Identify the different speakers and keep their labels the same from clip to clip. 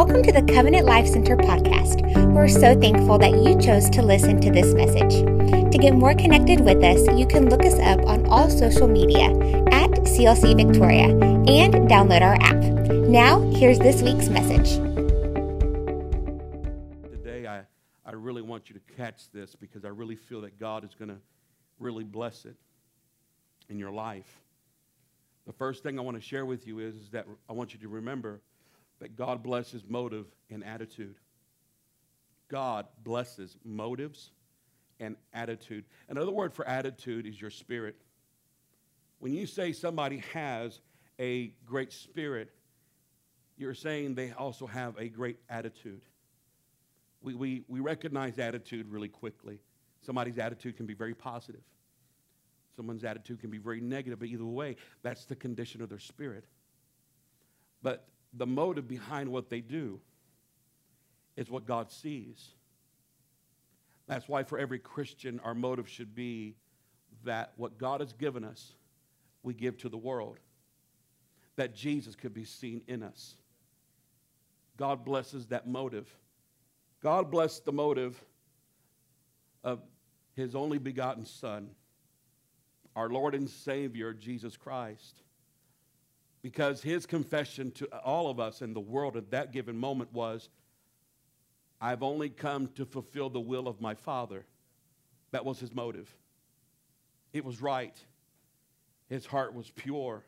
Speaker 1: Welcome to the Covenant Life Center podcast. We're so thankful that you chose to listen to this message. To get more connected with us, you can look us up on all social media at CLC Victoria and download our app. Now, here's this week's message.
Speaker 2: Today, I, I really want you to catch this because I really feel that God is going to really bless it in your life. The first thing I want to share with you is, is that I want you to remember that God blesses motive and attitude. God blesses motives and attitude. Another word for attitude is your spirit. When you say somebody has a great spirit, you're saying they also have a great attitude. We, we, we recognize attitude really quickly. Somebody's attitude can be very positive. Someone's attitude can be very negative, but either way, that's the condition of their spirit. But the motive behind what they do is what God sees. That's why, for every Christian, our motive should be that what God has given us, we give to the world, that Jesus could be seen in us. God blesses that motive. God blessed the motive of his only begotten Son, our Lord and Savior, Jesus Christ because his confession to all of us in the world at that given moment was, I've only come to fulfill the will of my Father. That was his motive. It was right. His heart was pure.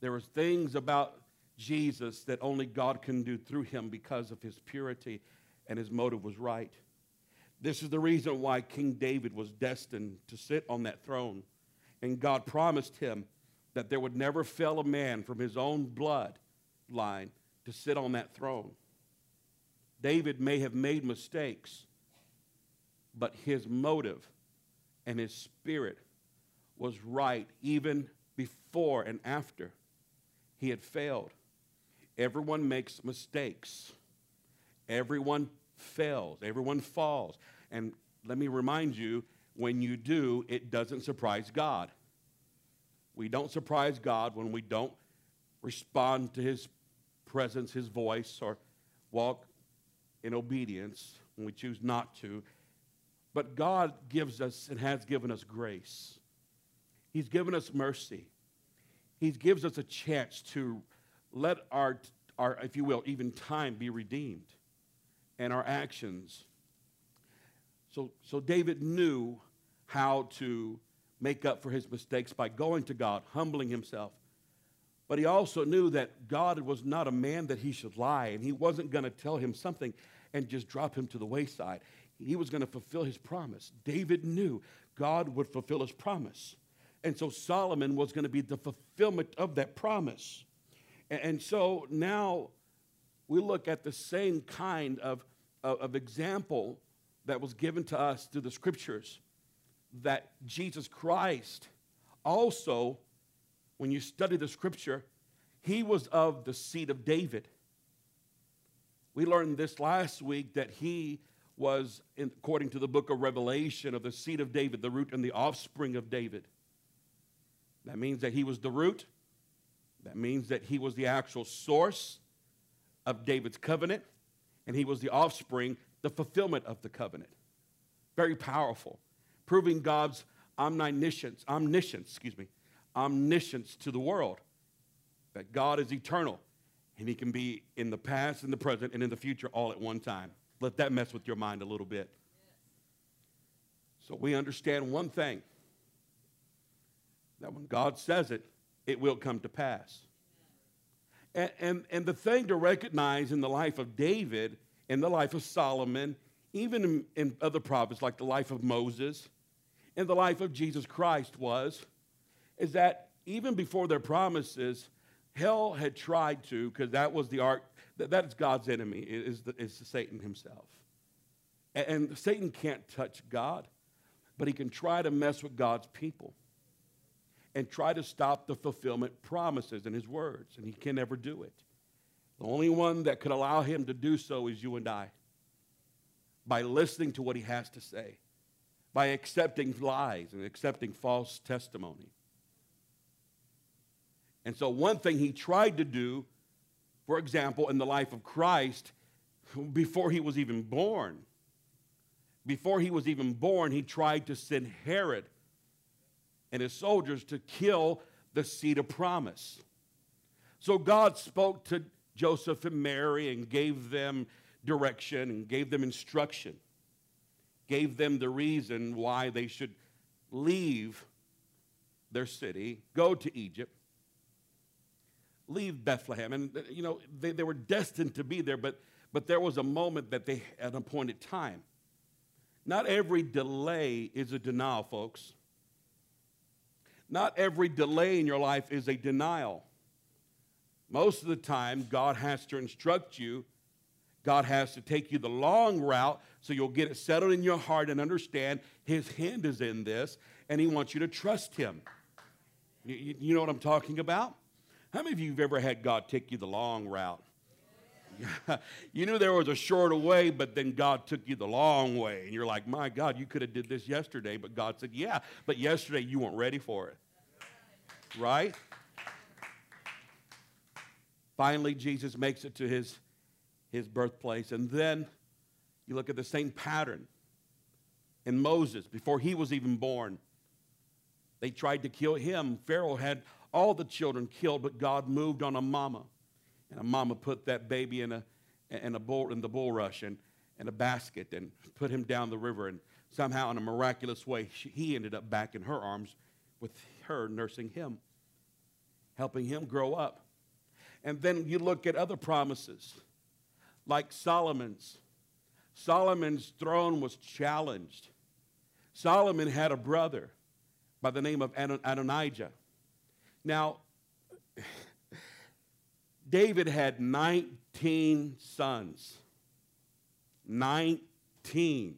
Speaker 2: There was things about Jesus that only God can do through him because of his purity and his motive was right. This is the reason why King David was destined to sit on that throne. And God promised him that there would never fail a man from his own blood line to sit on that throne. David may have made mistakes, but his motive and his spirit was right even before and after he had failed. Everyone makes mistakes. Everyone fails. Everyone falls. And let me remind you when you do, it doesn't surprise God. We don't surprise God when we don't respond to His presence, His voice, or walk in obedience when we choose not to. But God gives us and has given us grace. He's given us mercy. He gives us a chance to let our, our, if you will, even time be redeemed and our actions. So, so David knew how to make up for his mistakes by going to God, humbling himself. But he also knew that God was not a man that he should lie, and he wasn't going to tell him something and just drop him to the wayside. He was going to fulfill his promise. David knew God would fulfill his promise. And so Solomon was going to be the fulfillment of that promise. And so now we look at the same kind of, of, example that was given to us through the scriptures that Jesus Christ also, when you study the scripture, he was of the seed of David. We learned this last week that he was, in, according to the book of Revelation, of the seed of David, the root and the offspring of David. That means that he was the root. That means that he was the actual source of David's covenant, and he was the offspring, the fulfillment of the covenant. Very powerful proving God's omniscience, omniscience, excuse me, omniscience to the world. That God is eternal and he can be in the past, in the present, and in the future all at one time. Let that mess with your mind a little bit. So we understand one thing that when God says it, it will come to pass. And, and, and the thing to recognize in the life of David, in the life of Solomon, even in, in other prophets like the life of Moses, in the life of Jesus Christ was is that even before their promises, hell had tried to, because that was the art, that, that is God's enemy, is, the, is Satan himself. And, and Satan can't touch God, but he can try to mess with God's people and try to stop the fulfillment promises in his words, and he can never do it. The only one that could allow him to do so is you and I by listening to what he has to say by accepting lies and accepting false testimony. And so, one thing he tried to do For example, in the life of Christ, before he was even born, before he was even born, he tried to send Herod and his soldiers to kill the seed of promise. So God spoke to Joseph and Mary and gave them direction and gave them instruction, gave them the reason why they should leave their city, go to Egypt, leave Bethlehem. And, you know, they, they were destined to be there, but, but there was a moment that they had an appointed time. Not every delay is a denial, folks. Not every delay in your life is a denial. Most of the time, God has to instruct you. God has to take you the long route so you'll get it settled in your heart and understand His hand is in this, and He wants you to trust Him. You, you know what I'm talking about? How many of you have ever had God take you the long route? you knew there was a shorter way, but then God took you the long way. And you're like, my God, you could have did this yesterday. But God said, yeah, but yesterday you weren't ready for it. Right? Finally, Jesus makes it to his, his birthplace. And then you look at the same pattern in Moses before he was even born. They tried to kill him. Pharaoh had all the children killed, but God moved on a mama. And a mama put that baby in a, in a bull, in the bulrush and, and a basket and put him down the river. And somehow, in a miraculous way, she, he ended up back in her arms with her nursing him, helping him grow up. And then you look at other promises, like Solomon's. Solomon's throne was challenged. Solomon had a brother by the name of Adonijah. Now, David had 19 sons. 19.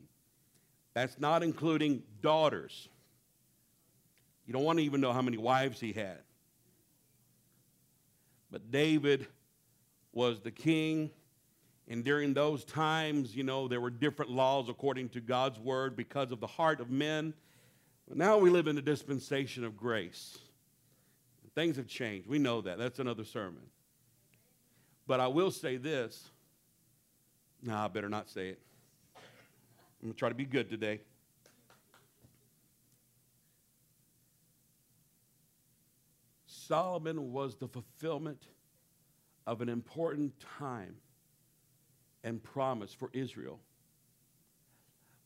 Speaker 2: That's not including daughters. You don't want to even know how many wives he had. But David was the king. And during those times, you know, there were different laws according to God's word because of the heart of men. But now we live in a dispensation of grace. Things have changed. We know that. That's another sermon. But I will say this. No, I better not say it. I'm going to try to be good today. Solomon was the fulfillment of an important time and promise for Israel.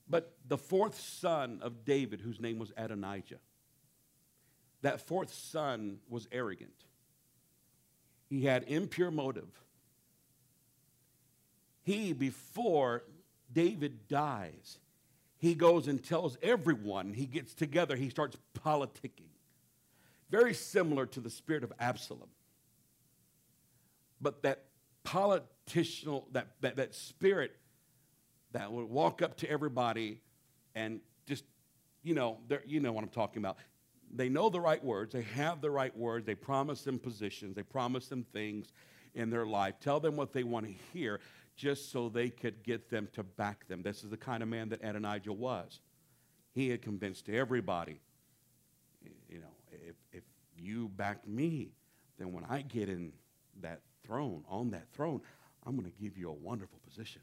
Speaker 2: But the fourth son of David, whose name was Adonijah, that fourth son was arrogant. He had impure motive. He, before David dies, he goes and tells everyone, he gets together, he starts politicking. Very similar to the spirit of Absalom. But that politician, that, that, that spirit that would walk up to everybody and just, you know, you know what I'm talking about. They know the right words, they have the right words, they promise them positions, they promise them things in their life, tell them what they want to hear just so they could get them to back them. This is the kind of man that Adonijah was. He had convinced everybody, you know, if, if you back me, then when I get in that throne, on that throne, I'm going to give you a wonderful position.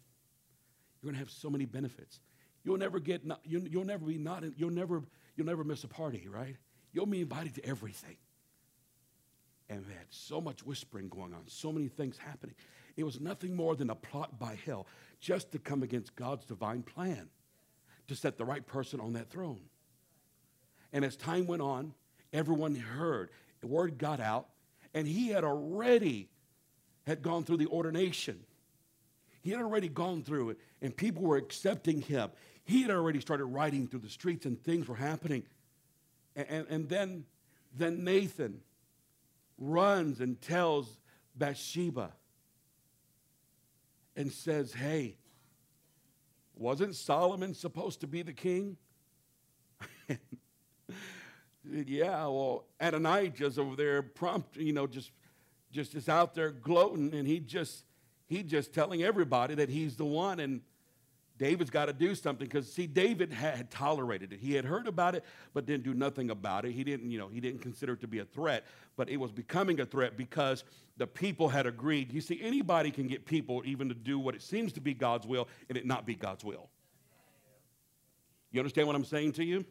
Speaker 2: You're going to have so many benefits. You'll never get, not, you, you'll never be not, you'll never, you'll never miss a party, right? You'll be invited to everything. And they had so much whispering going on, so many things happening. It was nothing more than a plot by hell just to come against God's divine plan to set the right person on that throne. And as time went on, everyone heard, the word got out, and he had already had gone through the ordination. He had already gone through it, and people were accepting him. He had already started riding through the streets, and things were happening. And, and, and then, then Nathan runs and tells Bathsheba and says, Hey, wasn't Solomon supposed to be the king? yeah, well, Adonijah's over there prompt, you know, just just is out there gloating and he just he just telling everybody that he's the one and David's got to do something because see, David had tolerated it. He had heard about it, but didn't do nothing about it. He didn't, you know, he didn't consider it to be a threat, but it was becoming a threat because the people had agreed. You see, anybody can get people even to do what it seems to be God's will and it not be God's will. You understand what I'm saying to you?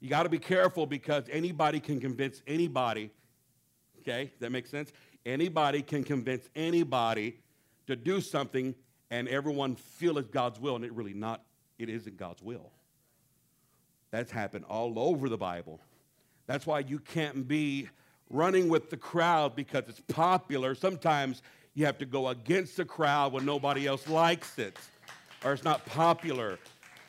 Speaker 2: You got to be careful because anybody can convince anybody. Okay, that makes sense? Anybody can convince anybody to do something and everyone feel it's God's will, and it really not, it isn't God's will. That's happened all over the Bible. That's why you can't be running with the crowd because it's popular. Sometimes you have to go against the crowd when nobody else likes it or it's not popular.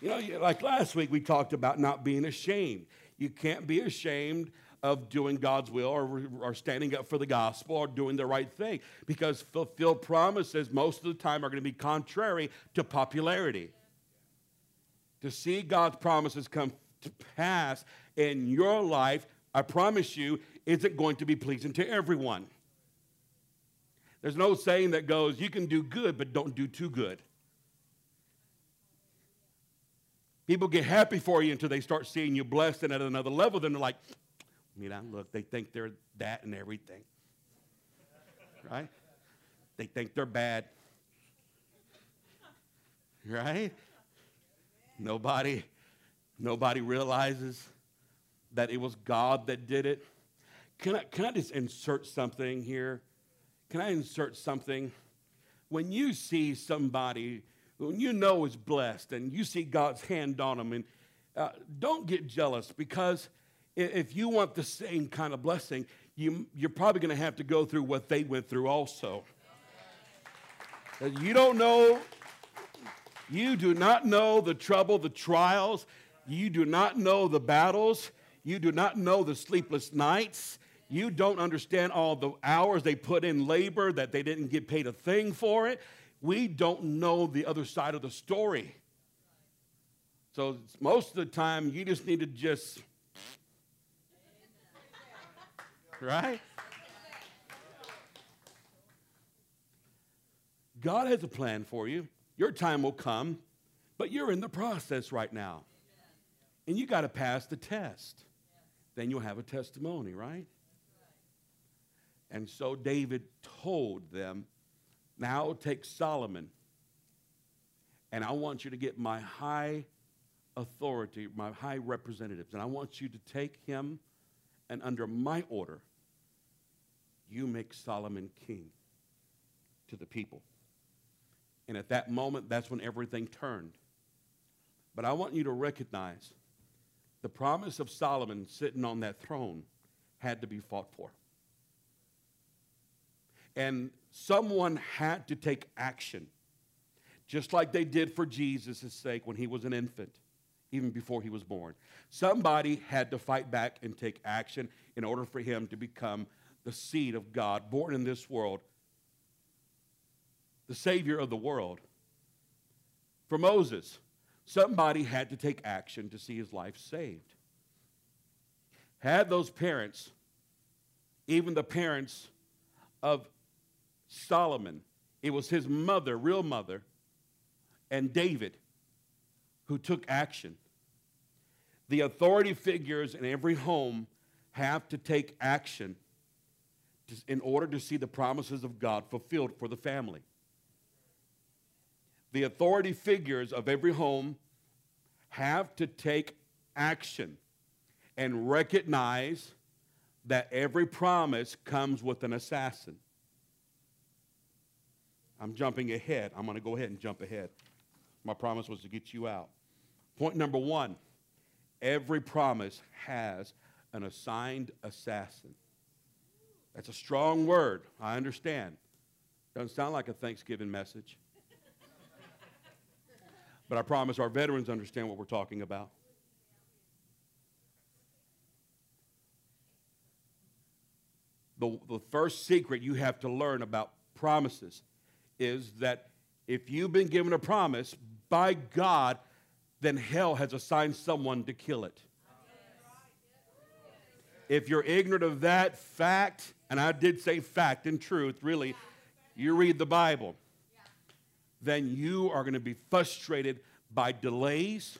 Speaker 2: You know, like last week we talked about not being ashamed. You can't be ashamed of doing God's will or, or standing up for the gospel or doing the right thing because fulfilled promises most of the time are going to be contrary to popularity. To see God's promises come to pass in your life, I promise you, isn't going to be pleasing to everyone. There's no saying that goes, you can do good, but don't do too good. People get happy for you until they start seeing you blessed and at another level. Then they're like, you know, look, they think they're that and everything. Right? They think they're bad. Right? Nobody, nobody realizes that it was God that did it. Can I, can I just insert something here? Can I insert something? When you see somebody when you know is blessed and you see God's hand on them, and uh, don't get jealous because if you want the same kind of blessing, you, you're probably going to have to go through what they went through also. You don't know, you do not know the trouble, the trials, you do not know the battles, you do not know the sleepless nights. You don't understand all the hours they put in labor that they didn't get paid a thing for it. We don't know the other side of the story. So most of the time, you just need to just right? God has a plan for you. Your time will come, but you're in the process right now. And you got to pass the test. Then you'll have a testimony, right? And so David told them, Now take Solomon, and I want you to get my high authority, my high representatives, and I want you to take him and under my order, you make Solomon king to the people. And at that moment, that's when everything turned. But I want you to recognize the promise of Solomon sitting on that throne had to be fought for. And someone had to take action, just like they did for Jesus' sake when he was an infant even before he was born. Somebody had to fight back and take action in order for him to become the seed of God, born in this world, the Savior of the world. For Moses, somebody had to take action to see his life saved. Had those parents, even the parents of Solomon, it was his mother, real mother, and David who took action. The authority figures in every home have to take action in order to see the promises of God fulfilled for the family. The authority figures of every home have to take action and recognize that every promise comes with an assassin. I'm jumping ahead. I'm going to go ahead and jump ahead. My promise was to get you out. Point number one every promise has an assigned assassin. That's a strong word, I understand. Doesn't sound like a Thanksgiving message. but I promise our veterans understand what we're talking about. The, the first secret you have to learn about promises is that if you've been given a promise by God, then hell has assigned someone to kill it. If you're ignorant of that fact, and I did say fact and truth, really, you read the Bible. then you are going to be frustrated by delays.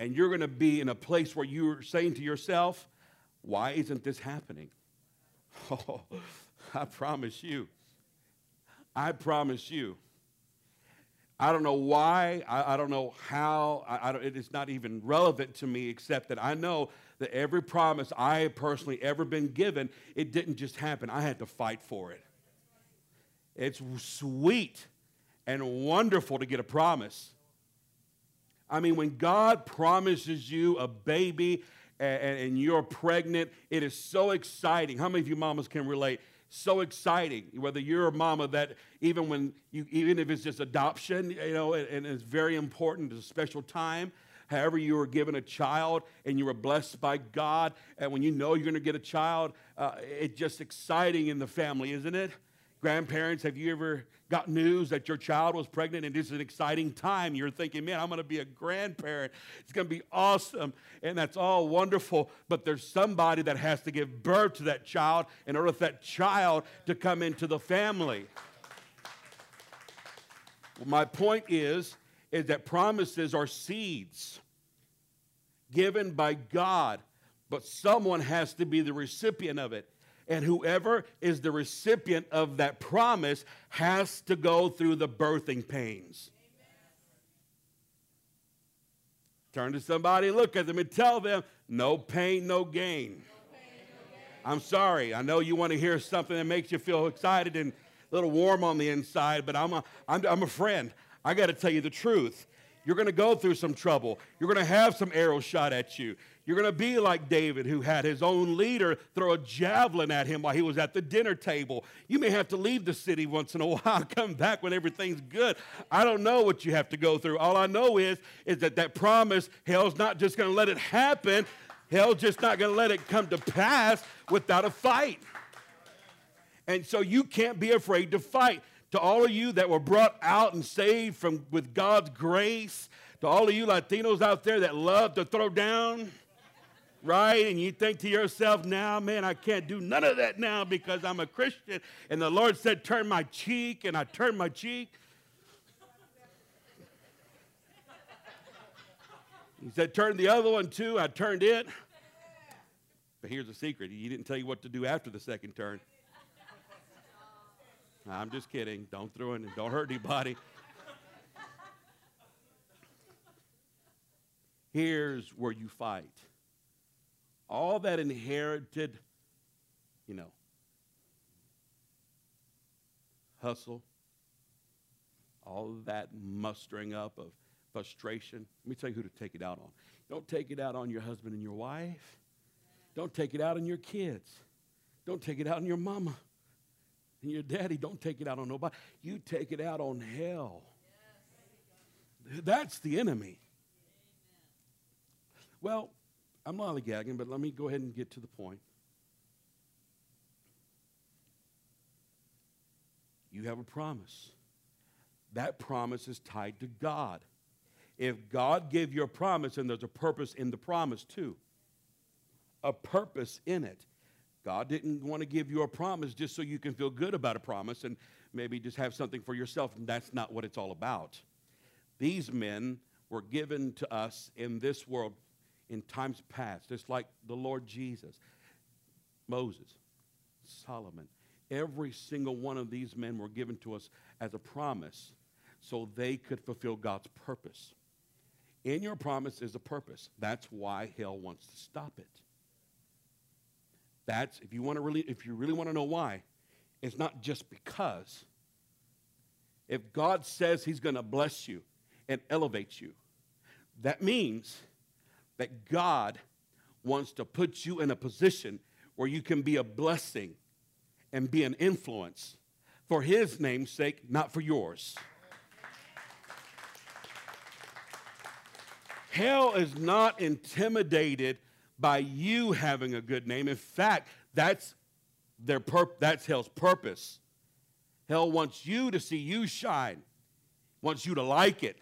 Speaker 2: And you're going to be in a place where you're saying to yourself, why isn't this happening? Oh, I promise you. I promise you. I don't know why. I, I don't know how. I, I it is not even relevant to me, except that I know that every promise I personally ever been given, it didn't just happen. I had to fight for it. It's sweet and wonderful to get a promise. I mean, when God promises you a baby and, and, you're pregnant, it is so exciting. How many of you mamas can relate? So exciting. Whether you're a mama that even when you, even if it's just adoption, you know, and, and it's very important, it's a special time. However, you were given a child and you were blessed by God, and when you know you're going to get a child, uh, it's just exciting in the family, isn't it? Grandparents, have you ever got news that your child was pregnant and it's an exciting time? You're thinking, man, I'm going to be a grandparent. It's going to be awesome. And that's all wonderful. But there's somebody that has to give birth to that child in order for that child to come into the family. Well, my point is, is that promises are seeds given by God, but someone has to be the recipient of it. And whoever is the recipient of that promise has to go through the birthing pains. Turn to somebody look at them and tell them, no pain, no gain. I'm sorry. I know you want to hear something that makes you feel excited and a little warm on the inside, but I'm a, I'm, I'm a friend. I got to tell you the truth. You're going to go through some trouble. You're going to have some arrows shot at you. You're going to be like David, who had his own leader throw a javelin at him while he was at the dinner table. You may have to leave the city once in a while, come back when everything's good. I don't know what you have to go through. All I know is, is that that promise, hell's not just going to let it happen. Hell's just not going to let it come to pass without a fight. And so you can't be afraid to fight. To all of you that were brought out and saved from with God's grace, to all of you Latinos out there that love to throw down, right? And you think to yourself, now, man, I can't do none of that now because I'm a Christian. And the Lord said, turn my cheek, and I turned my cheek. He said, turn the other one too. I turned it. But here's the secret He didn't tell you what to do after the second turn. I'm just kidding. Don't throw it don't hurt anybody. Here's where you fight all that inherited, you know, hustle, all that mustering up of frustration. Let me tell you who to take it out on. Don't take it out on your husband and your wife. Don't take it out on your kids. Don't take it out on your mama and your daddy. Don't take it out on nobody. You take it out on hell. That's the enemy. Well, I'm lollygagging, but let me go ahead and get to the point. You have a promise. That promise is tied to God. If God gave you a promise, and there's a purpose in the promise too, a purpose in it. God didn't want to give you a promise just so you can feel good about a promise and maybe just have something for yourself, and that's not what it's all about. These men were given to us in this world in times past, just like the Lord Jesus, Moses, Solomon. Every single one of these men were given to us as a promise so they could fulfill God's purpose. In your promise is a purpose. That's why hell wants to stop it. That's if you want to really if you really want to know why, it's not just because. If God says he's going to bless you and elevate you, that means that God wants to put you in a position where you can be a blessing and be an influence for His name's sake, not for yours. Hell is not intimidated by you having a good name. In fact, that's their pur- that's hell's purpose. Hell wants you to see you shine, wants you to like it,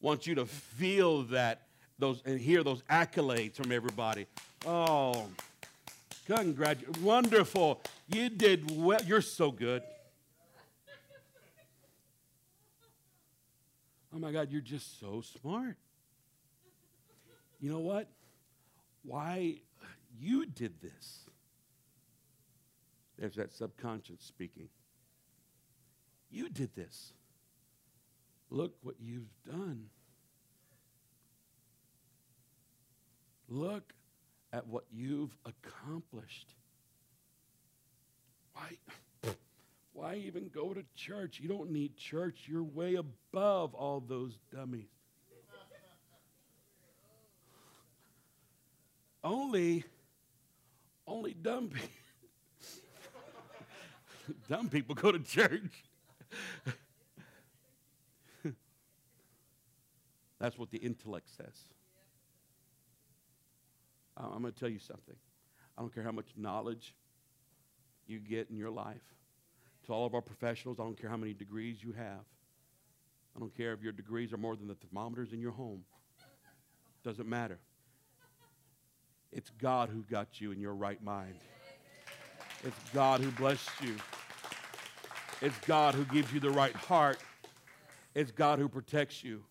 Speaker 2: wants you to feel that those and hear those accolades from everybody. Oh, congratulations. Wonderful. You did well. You're so good. Oh my God, you're just so smart. You know what? Why you did this? There's that subconscious speaking. You did this. Look what you've done. Look at what you've accomplished. Why, why even go to church? You don't need church. You're way above all those dummies. only, only dumb people. dumb people go to church. That's what the intellect says. I'm going to tell you something. I don't care how much knowledge you get in your life. To all of our professionals, I don't care how many degrees you have. I don't care if your degrees are more than the thermometers in your home. Doesn't matter. It's God who got you in your right mind. It's God who blessed you. It's God who gives you the right heart. It's God who protects you.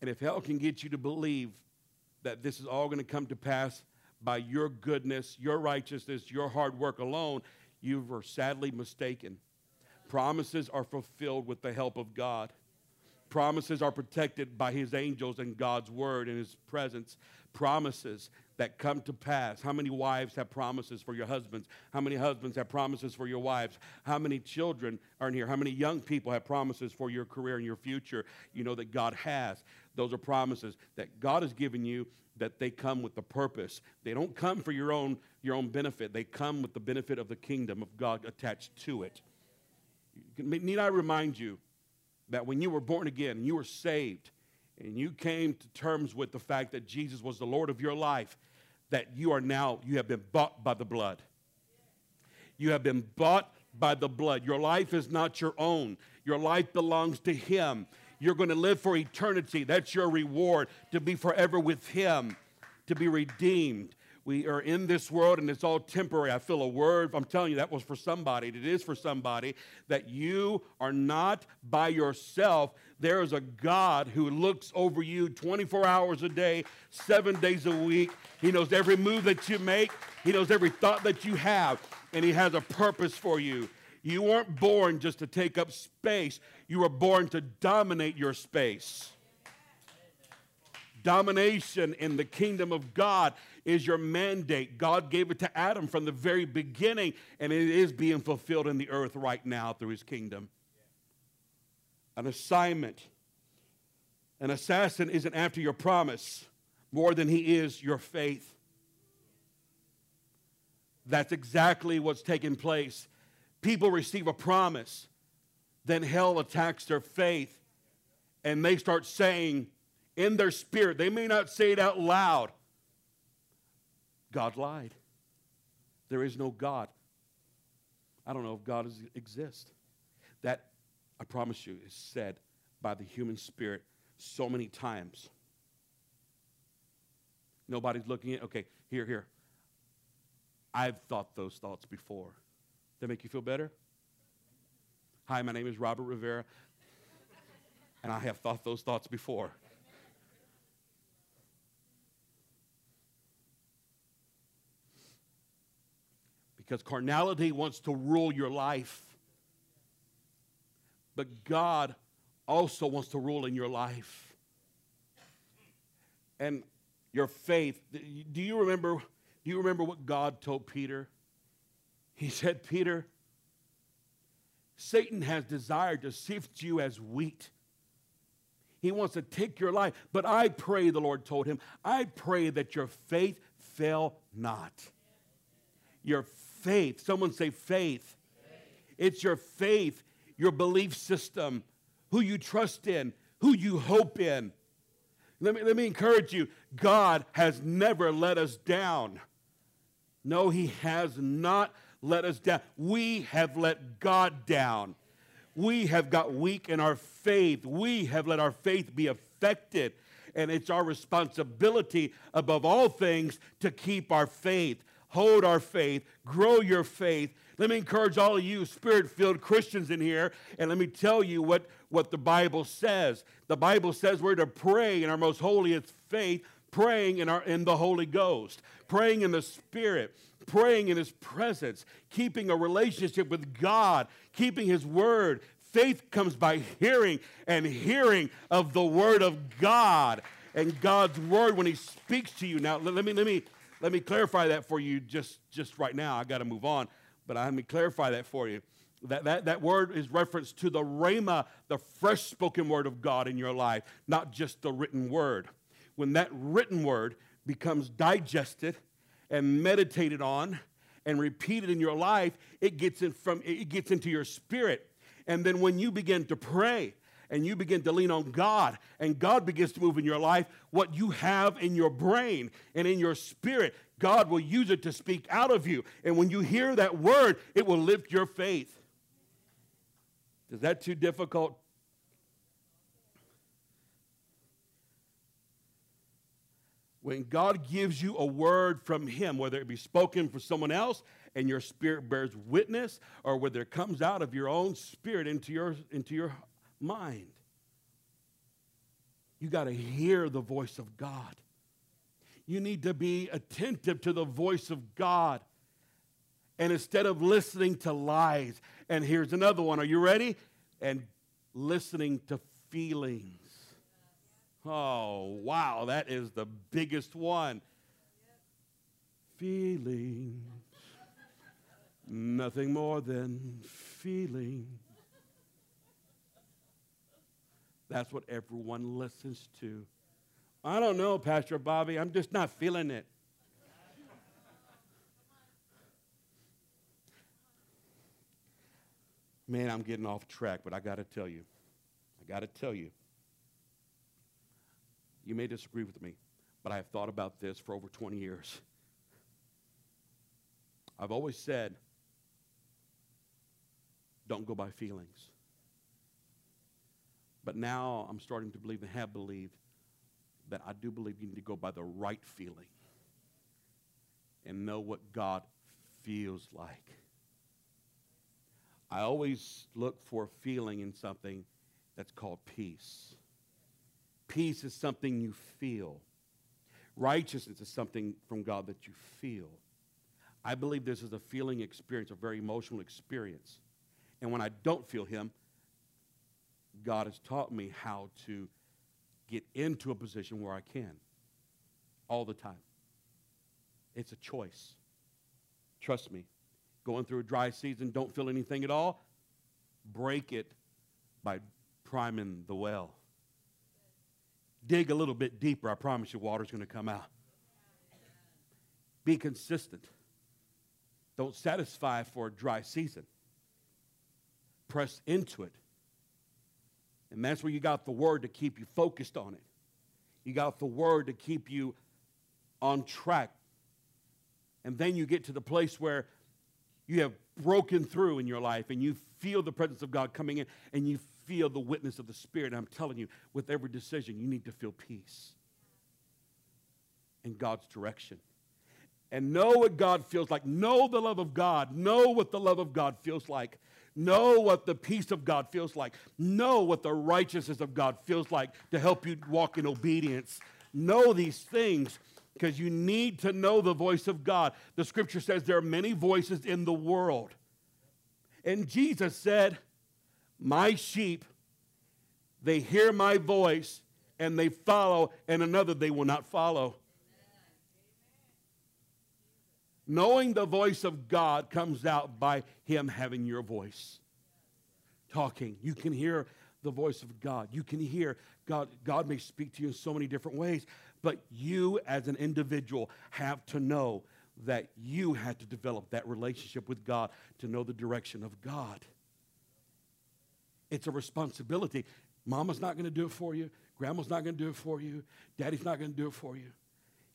Speaker 2: And if hell can get you to believe that this is all going to come to pass by your goodness, your righteousness, your hard work alone, you were sadly mistaken. Promises are fulfilled with the help of God. Promises are protected by his angels and God's word and his presence. Promises that come to pass. How many wives have promises for your husbands? How many husbands have promises for your wives? How many children are in here? How many young people have promises for your career and your future? You know that God has. Those are promises that God has given you that they come with the purpose. They don't come for your own, your own benefit. They come with the benefit of the kingdom of God attached to it. Need I remind you that when you were born again and you were saved and you came to terms with the fact that Jesus was the Lord of your life, that you are now, you have been bought by the blood. You have been bought by the blood. Your life is not your own, your life belongs to Him. You're going to live for eternity. That's your reward to be forever with Him, to be redeemed. We are in this world and it's all temporary. I feel a word. I'm telling you, that was for somebody. It is for somebody that you are not by yourself. There is a God who looks over you 24 hours a day, seven days a week. He knows every move that you make, He knows every thought that you have, and He has a purpose for you. You weren't born just to take up space, you were born to dominate your space. Domination in the kingdom of God is your mandate. God gave it to Adam from the very beginning, and it is being fulfilled in the earth right now through his kingdom. An assignment. An assassin isn't after your promise more than he is your faith. That's exactly what's taking place. People receive a promise, then hell attacks their faith, and they start saying in their spirit, they may not say it out loud, God lied. There is no God. I don't know if God is, exists. That, I promise you, is said by the human spirit so many times. Nobody's looking at, okay, here, here. I've thought those thoughts before. That make you feel better? Hi, my name is Robert Rivera, and I have thought those thoughts before. because carnality wants to rule your life. But God also wants to rule in your life. And your faith. Do you remember do you remember what God told Peter? He said, "Peter, Satan has desired to sift you as wheat. He wants to take your life, but I pray, the Lord told him, I pray that your faith fail not. Your faith. Someone say faith. faith. It's your faith, your belief system, who you trust in, who you hope in. Let me, let me encourage you God has never let us down. No, He has not let us down. We have let God down. We have got weak in our faith. We have let our faith be affected. And it's our responsibility, above all things, to keep our faith hold our faith, grow your faith, Let me encourage all of you spirit filled Christians in here, and let me tell you what, what the Bible says. The Bible says we're to pray in our most holiest faith, praying in, our, in the Holy Ghost, praying in the Spirit, praying in His presence, keeping a relationship with God, keeping His Word. Faith comes by hearing, and hearing of the Word of God. And God's Word, when He speaks to you. Now, let me, let me, let me clarify that for you just, just right now. I got to move on, but let me clarify that for you. That, that, that word is reference to the rhema, the fresh spoken word of God in your life, not just the written word. When that written word becomes digested and meditated on and repeated in your life, it gets, in from, it gets into your spirit. And then when you begin to pray, and you begin to lean on God, and God begins to move in your life, what you have in your brain and in your spirit, God will use it to speak out of you. And when you hear that word, it will lift your faith. Is that too difficult? When God gives you a word from Him, whether it be spoken for someone else and your spirit bears witness, or whether it comes out of your own spirit into your, into your mind. You got to hear the voice of God. You need to be attentive to the voice of God. And instead of listening to lies, and here's another one. Are you ready? And listening to feelings. Oh, wow, that is the biggest one. Feelings. Nothing more than feelings. That's what everyone listens to. I don't know, Pastor Bobby. I'm just not feeling it. Man, I'm getting off track, but I got to tell you. I got to tell you. You may disagree with me, but I have thought about this for over 20 years. I've always said, don't go by feelings. But now I'm starting to believe and have believed that I do believe you need to go by the right feeling and know what God feels like. I always look for a feeling in something that's called peace. Peace is something you feel. Righteousness is something from God that you feel. I believe this is a feeling experience, a very emotional experience. And when I don't feel Him, God has taught me how to get into a position where I can all the time. It's a choice. Trust me. Going through a dry season, don't feel anything at all, break it by priming the well. Dig a little bit deeper. I promise you, water's going to come out. Be consistent. Don't satisfy for a dry season. Press into it and that's where you got the word to keep you focused on it. You got the word to keep you on track. And then you get to the place where you have broken through in your life and you feel the presence of God coming in and you feel the witness of the Spirit. And I'm telling you, with every decision, you need to feel peace in God's direction. And know what God feels like. Know the love of God. Know what the love of God feels like. Know what the peace of God feels like. Know what the righteousness of God feels like to help you walk in obedience. Know these things because you need to know the voice of God. The scripture says there are many voices in the world. And Jesus said, My sheep, they hear my voice and they follow, and another they will not follow. Knowing the voice of God comes out by Him having your voice. Talking. You can hear the voice of God. You can hear God. God may speak to you in so many different ways, but you as an individual have to know that you had to develop that relationship with God to know the direction of God. It's a responsibility. Mama's not going to do it for you. Grandma's not going to do it for you. Daddy's not going to do it for you.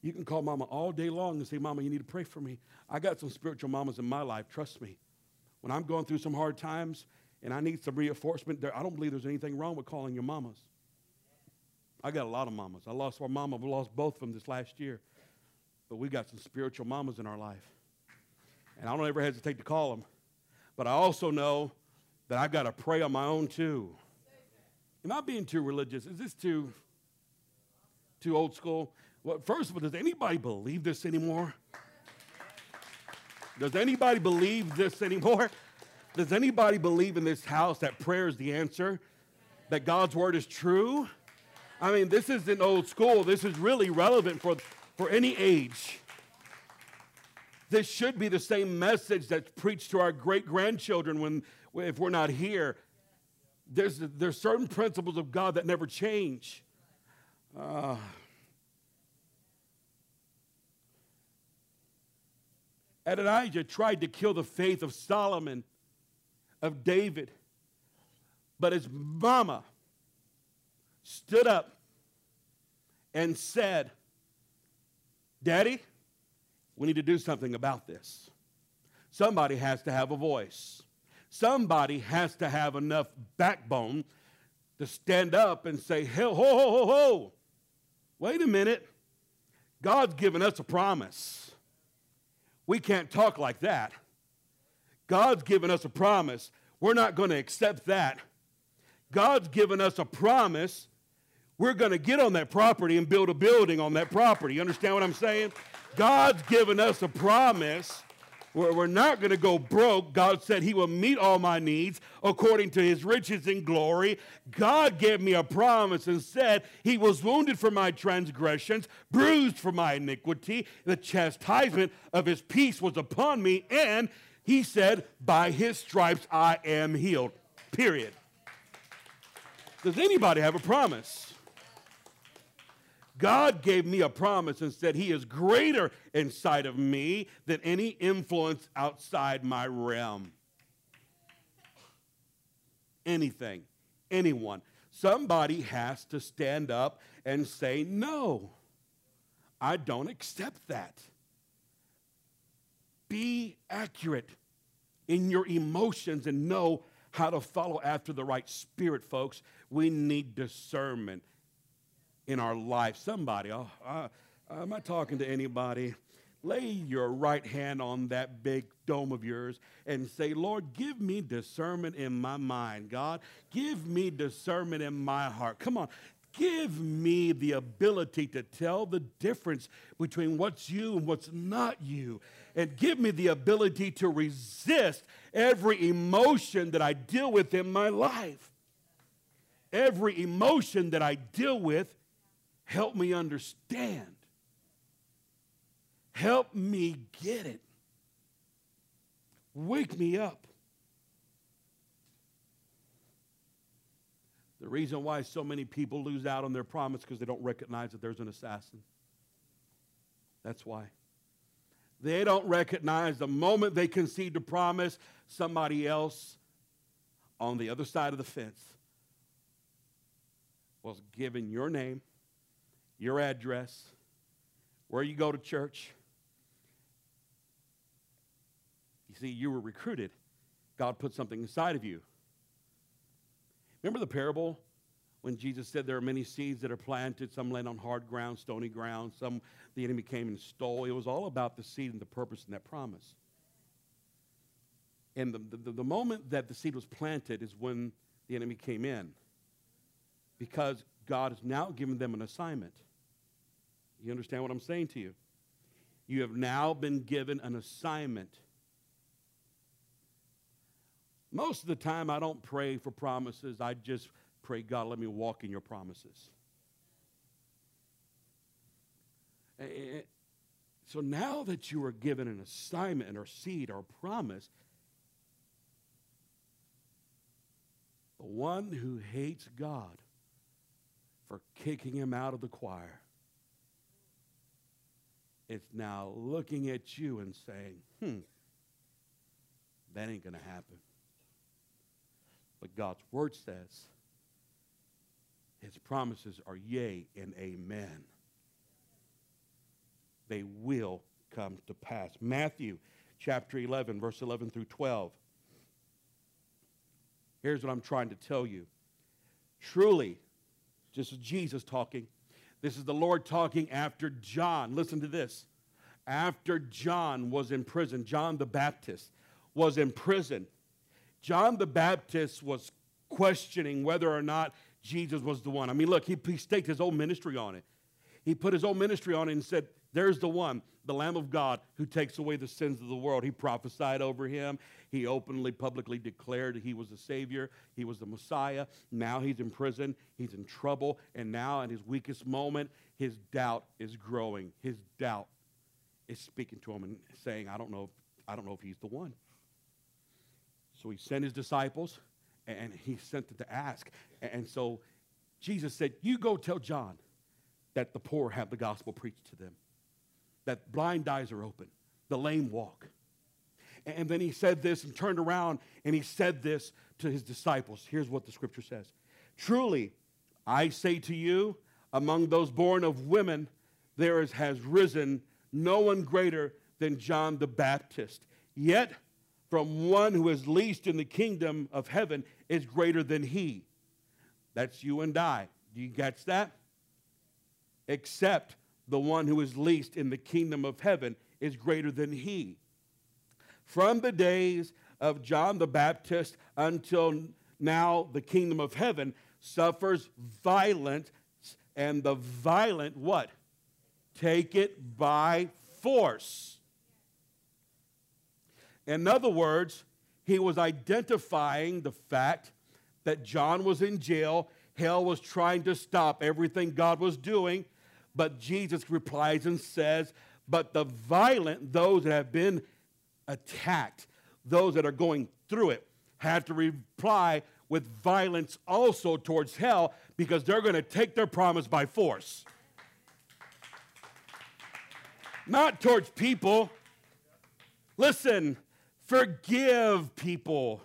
Speaker 2: You can call mama all day long and say, Mama, you need to pray for me. I got some spiritual mamas in my life, trust me. When I'm going through some hard times and I need some reinforcement, I don't believe there's anything wrong with calling your mamas. I got a lot of mamas. I lost our mama, we lost both of them this last year. But we got some spiritual mamas in our life. And I don't ever hesitate to call them But I also know that I've got to pray on my own too. Am I being too religious? Is this too too old school? Well, first of all, does anybody believe this anymore? Does anybody believe this anymore? Does anybody believe in this house that prayer is the answer? That God's word is true? I mean, this isn't old school. This is really relevant for, for any age. This should be the same message that's preached to our great grandchildren when, if we're not here. There's, there's certain principles of God that never change. Uh, Adonijah tried to kill the faith of Solomon, of David, but his mama stood up and said, Daddy, we need to do something about this. Somebody has to have a voice. Somebody has to have enough backbone to stand up and say, ho, ho, ho, ho, ho. Wait a minute. God's given us a promise. We can't talk like that. God's given us a promise. We're not going to accept that. God's given us a promise. We're going to get on that property and build a building on that property. You understand what I'm saying? God's given us a promise. We're not going to go broke. God said He will meet all my needs according to His riches and glory. God gave me a promise and said He was wounded for my transgressions, bruised for my iniquity. The chastisement of His peace was upon me, and He said, By His stripes I am healed. Period. Does anybody have a promise? God gave me a promise and said He is greater inside of me than any influence outside my realm. Anything, anyone. Somebody has to stand up and say, No, I don't accept that. Be accurate in your emotions and know how to follow after the right spirit, folks. We need discernment in our life. Somebody, oh, uh, am I talking to anybody? Lay your right hand on that big dome of yours and say, Lord, give me discernment in my mind. God, give me discernment in my heart. Come on. Give me the ability to tell the difference between what's you and what's not you. And give me the ability to resist every emotion that I deal with in my life. Every emotion that I deal with Help me understand. Help me get it. Wake me up. The reason why so many people lose out on their promise because they don't recognize that there's an assassin. That's why. They don't recognize the moment they concede to promise, somebody else on the other side of the fence was given your name your address, where you go to church. You see, you were recruited. God put something inside of you. Remember the parable when Jesus said there are many seeds that are planted, some land on hard ground, stony ground, some the enemy came and stole. It was all about the seed and the purpose and that promise. And the, the, the moment that the seed was planted is when the enemy came in. Because God has now given them an assignment. You understand what I'm saying to you? You have now been given an assignment. Most of the time, I don't pray for promises. I just pray, God, let me walk in your promises. So now that you are given an assignment or seed or promise, the one who hates God for kicking him out of the choir it's now looking at you and saying, hmm, that ain't going to happen. But God's word says his promises are yea and amen. They will come to pass. Matthew chapter 11, verse 11 through 12. Here's what I'm trying to tell you. Truly, just Jesus talking, this is the Lord talking after John. Listen to this. After John was in prison, John the Baptist was in prison. John the Baptist was questioning whether or not Jesus was the one. I mean, look, he, he staked his whole ministry on it. He put his whole ministry on it and said, There's the one, the Lamb of God who takes away the sins of the world. He prophesied over him. He openly, publicly declared he was the Savior. He was the Messiah. Now he's in prison. He's in trouble. And now, in his weakest moment, his doubt is growing. His doubt is speaking to him and saying, I don't know, I don't know if he's the one. So he sent his disciples and he sent them to ask. And so Jesus said, You go tell John that the poor have the gospel preached to them, that blind eyes are open, the lame walk. And then he said this and turned around and he said this to his disciples. Here's what the scripture says Truly, I say to you, among those born of women, there is, has risen no one greater than John the Baptist. Yet, from one who is least in the kingdom of heaven is greater than he. That's you and I. Do you catch that? Except the one who is least in the kingdom of heaven is greater than he. From the days of John the Baptist until now, the kingdom of heaven suffers violence, and the violent what? Take it by force. In other words, he was identifying the fact that John was in jail. Hell was trying to stop everything God was doing. But Jesus replies and says, But the violent, those that have been attacked, those that are going through it, have to reply with violence also towards hell because they're going to take their promise by force. Not towards people. Listen, forgive people.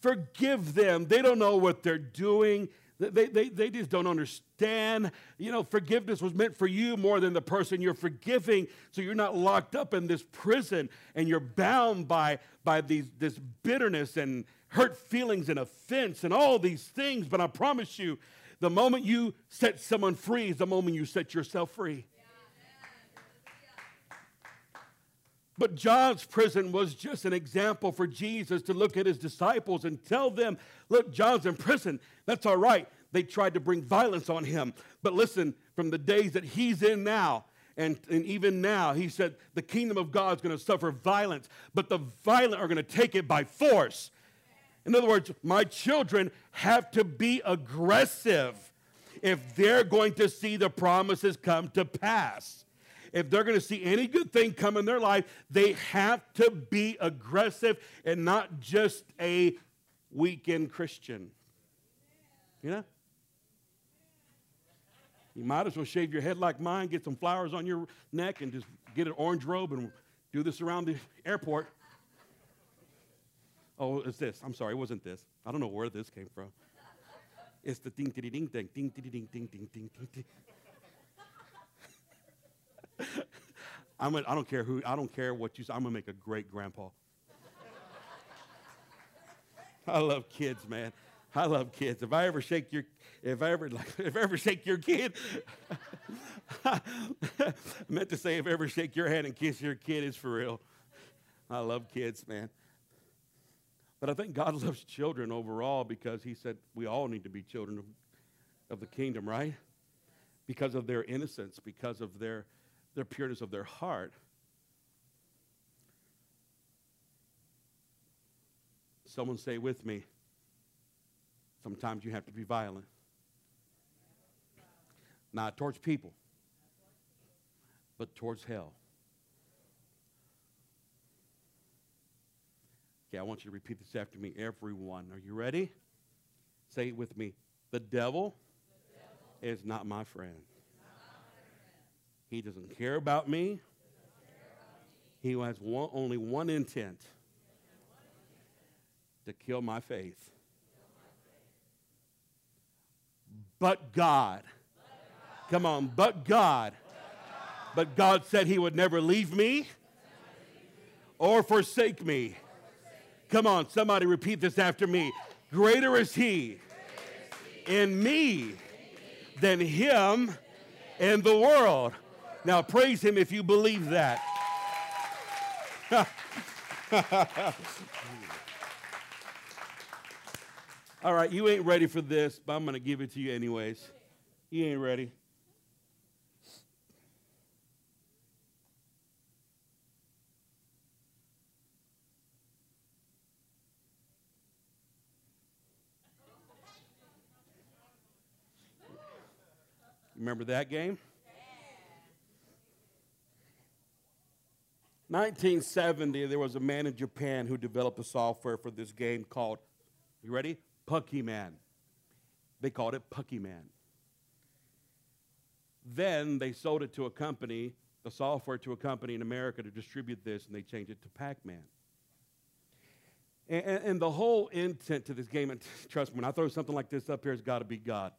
Speaker 2: Forgive them. They don't know what they're doing. They, they, they just don't understand. You know, forgiveness was meant for you more than the person you're forgiving. So you're not locked up in this prison and you're bound by, by these, this bitterness and hurt feelings and offense and all these things. But I promise you, the moment you set someone free is the moment you set yourself free. But John's prison was just an example for Jesus to look at his disciples and tell them, look, John's in prison. That's all right. They tried to bring violence on him. But listen, from the days that he's in now, and, and even now, he said, the kingdom of God is going to suffer violence, but the violent are going to take it by force. In other words, my children have to be aggressive if they're going to see the promises come to pass if they're going to see any good thing come in their life, they have to be aggressive and not just a weekend Christian. You know? You might as well shave your head like mine, get some flowers on your neck, and just get an orange robe and do this around the airport. Oh, it's this. I'm sorry, it wasn't this. I don't know where this came from. It's the ding, ding, ding, ding, ding, ding, ding, ding, ding, ding, ding. I'm I don't care who, I don't care what you say. I'm going to make a great grandpa. I love kids, man. I love kids. If I ever shake your, if I ever, like, if I ever shake your kid, I meant to say if I ever shake your hand and kiss your kid, is for real. I love kids, man. But I think God loves children overall because He said we all need to be children of, of the kingdom, right? Because of their innocence, because of their their pureness of their heart. Someone say with me, sometimes you have to be violent. Not towards people, but towards hell. Okay, I want you to repeat this after me, everyone. Are you ready? Say it with me. The devil, the devil. is not my friend. He doesn't care about me. He has one, only one intent to kill my faith. But God. Come on, but God. But God said He would never leave me or forsake me. Come on, somebody repeat this after me. Greater is He in me than Him in the world. Now praise him if you believe that. All right, you ain't ready for this, but I'm going to give it to you anyways. You ain't ready. Remember that game? 1970, there was a man in Japan who developed a software for this game called, you ready? Pucky-Man. They called it Pucky-Man. Then they sold it to a company, the software to a company in America to distribute this, and they changed it to Pac Man. And, and, the whole intent to this game, and trust me, when I throw something like this up here, it's got to be God.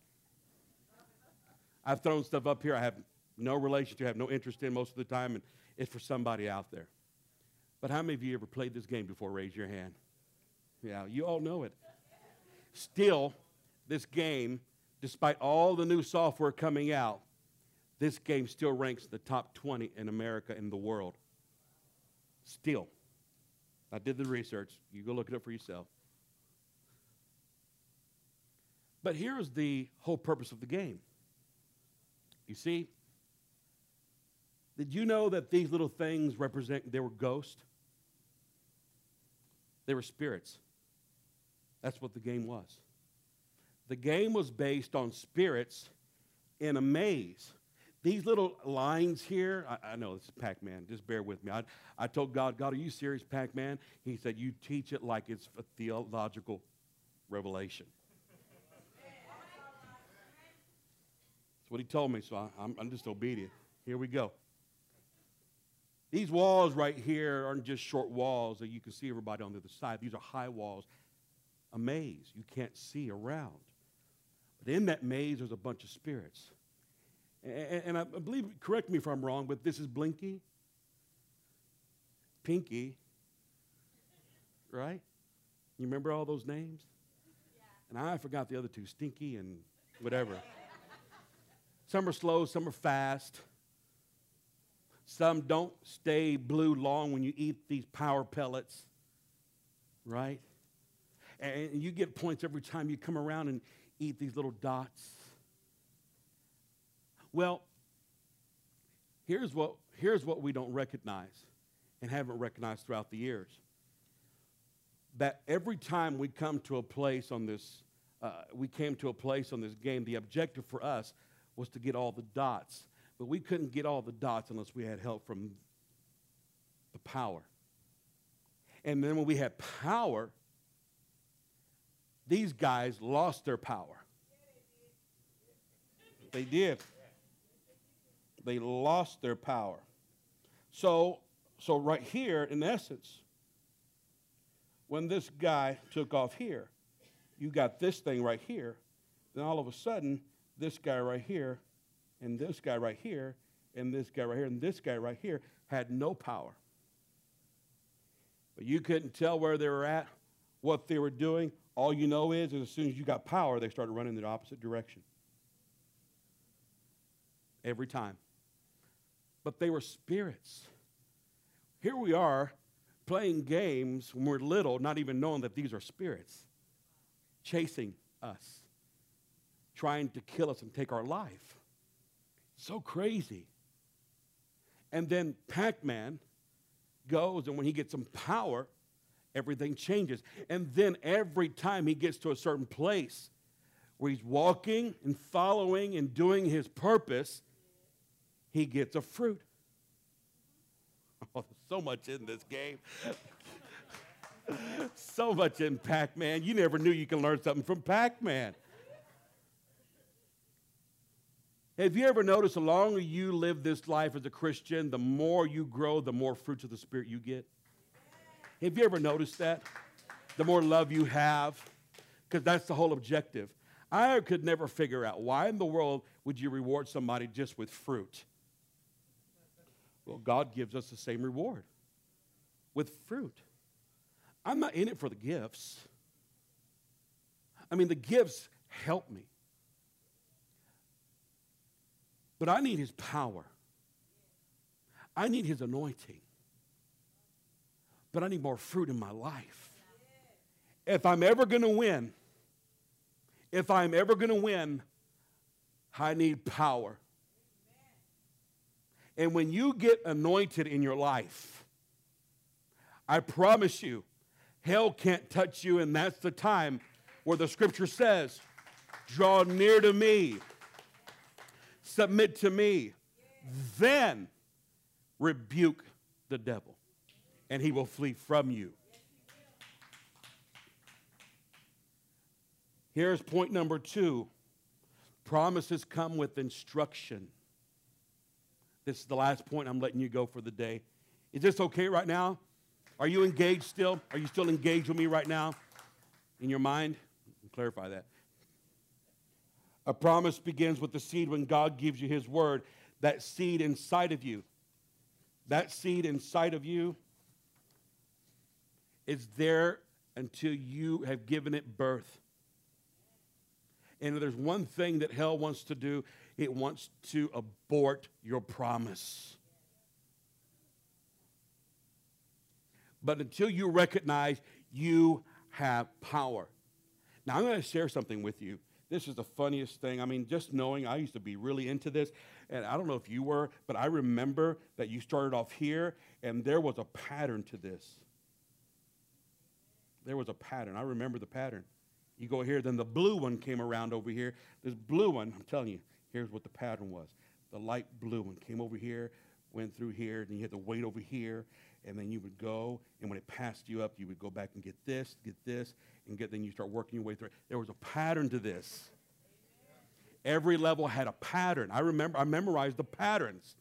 Speaker 2: I've thrown stuff up here I have no relation to, have no interest in most of the time, and it's for somebody out there. But how many of you ever played this game before? Raise your hand. Yeah, you all know it. Still, this game, despite all the new software coming out, this game still ranks the top 20 in America and the world. Still. I did the research. You go look it up for yourself. But here's the whole purpose of the game. You see, did you know that these little things represent, they were ghosts? They were spirits. That's what the game was. The game was based on spirits in a maze. These little lines here, I, I know this is Pac Man, just bear with me. I, I told God, God, are you serious, Pac Man? He said, You teach it like it's a theological revelation. That's what he told me, so I, I'm, I'm just obedient. Here we go. These walls right here aren't just short walls that you can see everybody on the other side. These are high walls, a maze you can't see around. But in that maze, there's a bunch of spirits. And, and I believe, correct me if I'm wrong, but this is Blinky, Pinky, right? You remember all those names? Yeah. And I forgot the other two, Stinky and whatever. some are slow, some are fast. Some don't stay blue long when you eat these power pellets, right? And you get points every time you come around and eat these little dots. Well, here's what, here's what we don't recognize and haven't recognized throughout the years. That every time we come to a place on this, uh, we came to a place on this game, the objective for us was to get all the dots. But we couldn't get all the dots unless we had help from the power. And then when we had power, these guys lost their power. They did. They lost their power. So, so right here, in essence, when this guy took off here, you got this thing right here. Then all of a sudden, this guy right here, and this guy right here, and this guy right here, and this guy right here had no power. But you couldn't tell where they were at, what they were doing. All you know is, is as soon as you got power, they started running in the opposite direction. Every time. But they were spirits. Here we are playing games when we're little, not even knowing that these are spirits chasing us, trying to kill us and take our life. So crazy. And then Pac Man goes, and when he gets some power, everything changes. And then every time he gets to a certain place where he's walking and following and doing his purpose, he gets a fruit. Oh, so much in this game. so much in Pac Man. You never knew you could learn something from Pac Man. Have you ever noticed the longer you live this life as a Christian, the more you grow, the more fruits of the Spirit you get? Have you ever noticed that? The more love you have, because that's the whole objective. I could never figure out why in the world would you reward somebody just with fruit? Well, God gives us the same reward with fruit. I'm not in it for the gifts. I mean, the gifts help me. But I need his power. I need his anointing. But I need more fruit in my life. If I'm ever going to win, if I'm ever going to win, I need power. And when you get anointed in your life, I promise you, hell can't touch you, and that's the time where the scripture says, Draw near to me, submit to me, then rebuke the devil, and he will flee from you. Here's point number two promises come with instruction. This is the last point I'm letting you go for the day. Is this okay right now? Are you engaged still? Are you still engaged with me right now in your mind? Clarify that. A promise begins with the seed when God gives you his word. That seed inside of you, that seed inside of you is there until you have given it birth. And there's one thing that hell wants to do, it wants to abort your promise. But until you recognize you have power. Now, I'm going to share something with you. This is the funniest thing. I mean, just knowing I used to be really into this, and I don't know if you were, but I remember that you started off here, and there was a pattern to this. There was a pattern. I remember the pattern. You go here, then the blue one came around over here. This blue one, I'm telling you, here's what the pattern was. The light blue one came over here, went through here, and you had to wait over here, and then you would go, and when it passed you up, you would go back and get this, get this, and get then you start working your way through it. There was a pattern to this. Every level had a pattern. I remember I memorized the patterns.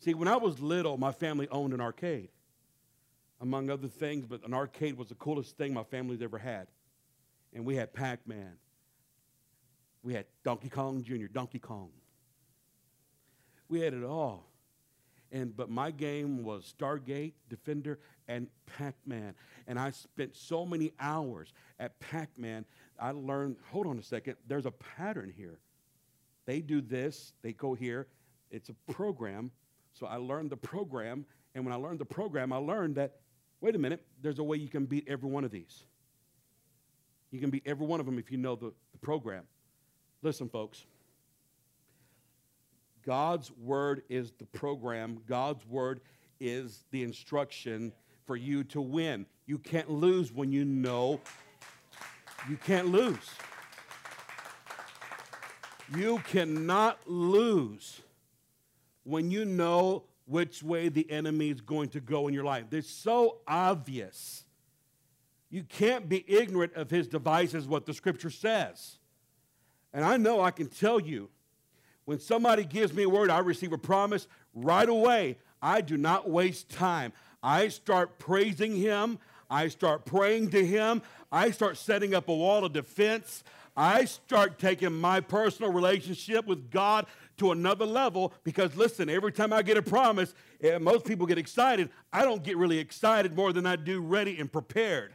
Speaker 2: See, when I was little, my family owned an arcade, among other things, but an arcade was the coolest thing my family's ever had and we had Pac Man. We had Donkey Kong Jr., Donkey Kong. We had it all. And but my game was Stargate, Defender, and Pac-Man. And I spent so many hours at Pac-Man. I learned, hold on a second, there's a pattern here. They do this, they go here. It's a program. So I learned the program, and when I learned the program, I learned that, wait a minute, there's a way you can beat every one of these. You can beat every one of them if you know the, the program. Listen, folks. God's word is the program, God's word is the instruction for you to win. You can't lose when you know you can't lose. You cannot lose when you know which way the enemy is going to go in your life. It's so obvious. You can't be ignorant of his devices, what the scripture says. And I know I can tell you when somebody gives me a word, I receive a promise right away. I do not waste time. I start praising him. I start praying to him. I start setting up a wall of defense. I start taking my personal relationship with God to another level because, listen, every time I get a promise, eh, most people get excited. I don't get really excited more than I do ready and prepared.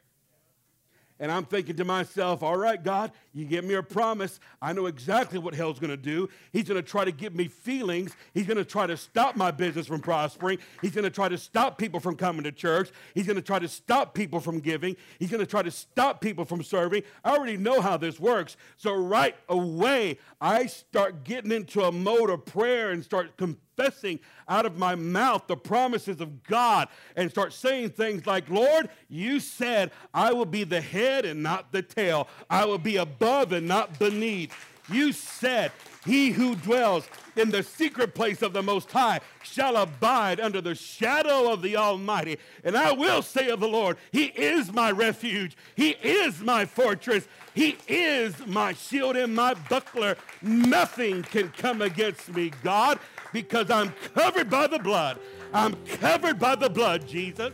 Speaker 2: And I'm thinking to myself, all right, God, you give me a promise. I know exactly what hell's going to do. He's going to try to give me feelings. He's going to try to stop my business from prospering. He's going to try to stop people from coming to church. He's going to try to stop people from giving. He's going to try to stop people from serving. I already know how this works. So right away, I start getting into a mode of prayer and start confessing out of my mouth the promises of God and start saying things like, Lord, you said I will be the head and not the tail. I will be above and not beneath. You said, He who dwells in the secret place of the Most High shall abide under the shadow of the Almighty. And I will say of the Lord, He is my refuge, He is my fortress, He is my shield and my buckler. Nothing can come against me, God, because I'm covered by the blood. I'm covered by the blood, Jesus.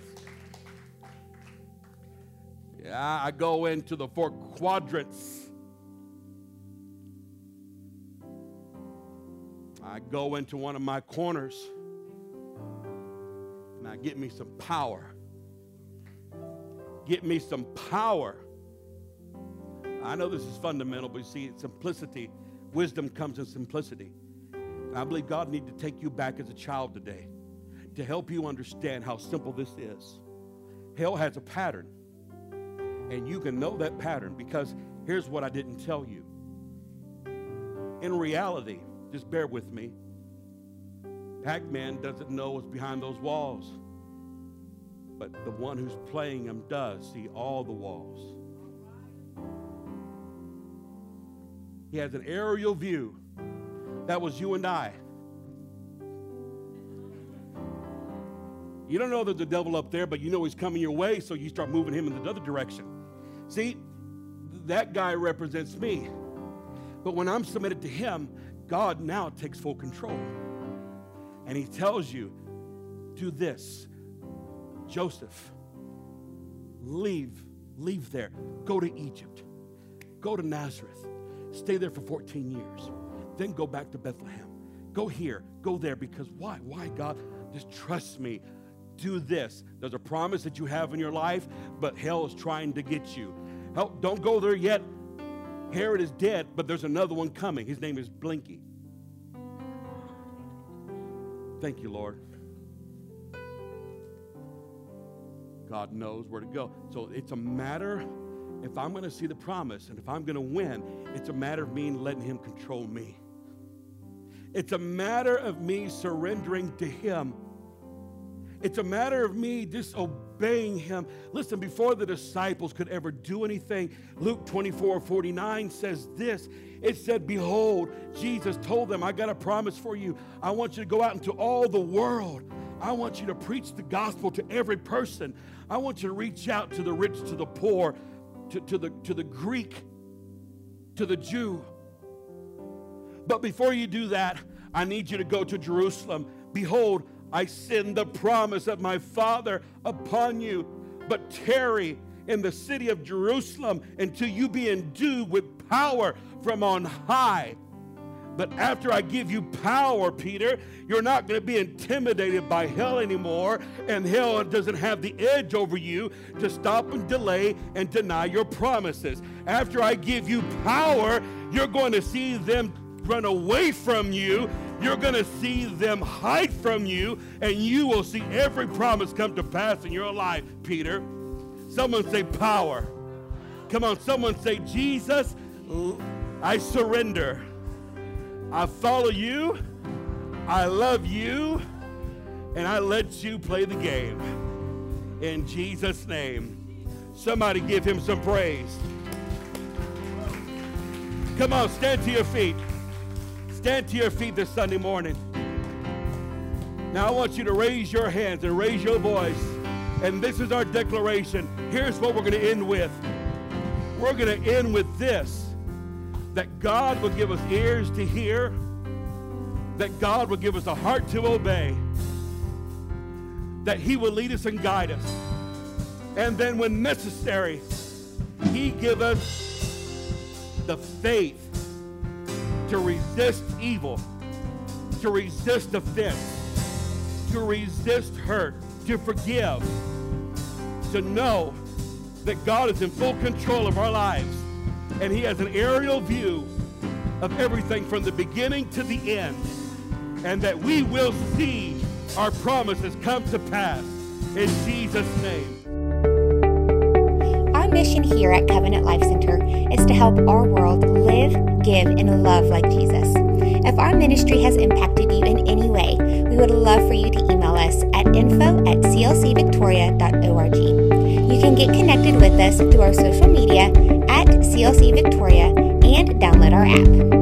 Speaker 2: Yeah, I go into the four quadrants I go into one of my corners and I get me some power. Get me some power. I know this is fundamental, but you see, simplicity, wisdom comes in simplicity. I believe God needs to take you back as a child today to help you understand how simple this is. Hell has a pattern, and you can know that pattern because here's what I didn't tell you In reality, just bear with me. Pac Man doesn't know what's behind those walls, but the one who's playing him does see all the walls. He has an aerial view. That was you and I. You don't know there's the devil up there, but you know he's coming your way, so you start moving him in the other direction. See, that guy represents me. But when I'm submitted to him, God now takes full control. And he tells you, do this. Joseph, leave, leave there. Go to Egypt. Go to Nazareth. Stay there for 14 years. Then go back to Bethlehem. Go here, go there, because why? Why, God? Just trust me. Do this. There's a promise that you have in your life, but hell is trying to get you. Help, don't go there yet. Herod is dead, but there's another one coming. His name is Blinky. Thank you, Lord. God knows where to go. So it's a matter, if I'm going to see the promise and if I'm going to win, it's a matter of me letting Him control me. It's a matter of me surrendering to Him. It's a matter of me disobeying Him. Listen, before the disciples could ever do anything, Luke 24 49 says this. It said, Behold, Jesus told them, I got a promise for you. I want you to go out into all the world. I want you to preach the gospel to every person. I want you to reach out to the rich, to the poor, to, to, the, to the Greek, to the Jew. But before you do that, I need you to go to Jerusalem. Behold, I send the promise of my Father upon you, but tarry in the city of Jerusalem until you be endued with power from on high. But after I give you power, Peter, you're not going to be intimidated by hell anymore, and hell doesn't have the edge over you to stop and delay and deny your promises. After I give you power, you're going to see them run away from you. You're going to see them hide from you, and you will see every promise come to pass in your life, Peter. Someone say power. Come on, someone say, Jesus, I surrender. I follow you. I love you. And I let you play the game. In Jesus' name. Somebody give him some praise. Come on, stand to your feet. Stand to your feet this Sunday morning. Now I want you to raise your hands and raise your voice. And this is our declaration. Here's what we're going to end with. We're going to end with this that God will give us ears to hear, that God will give us a heart to obey, that He will lead us and guide us. And then, when necessary, He give us the faith to resist evil, to resist offense, to resist hurt, to forgive, to know that God is in full control of our lives and He has an aerial view of everything from the beginning to the end, and that we will see our promises come to pass in Jesus' name.
Speaker 1: Our mission here at Covenant Life Center is to help our world live, give, and love like Jesus. If our ministry has impacted you in any way, we would love for you to email us at info at clcvictoria.org. You can get connected with us through our social media at CLC Victoria and download our app.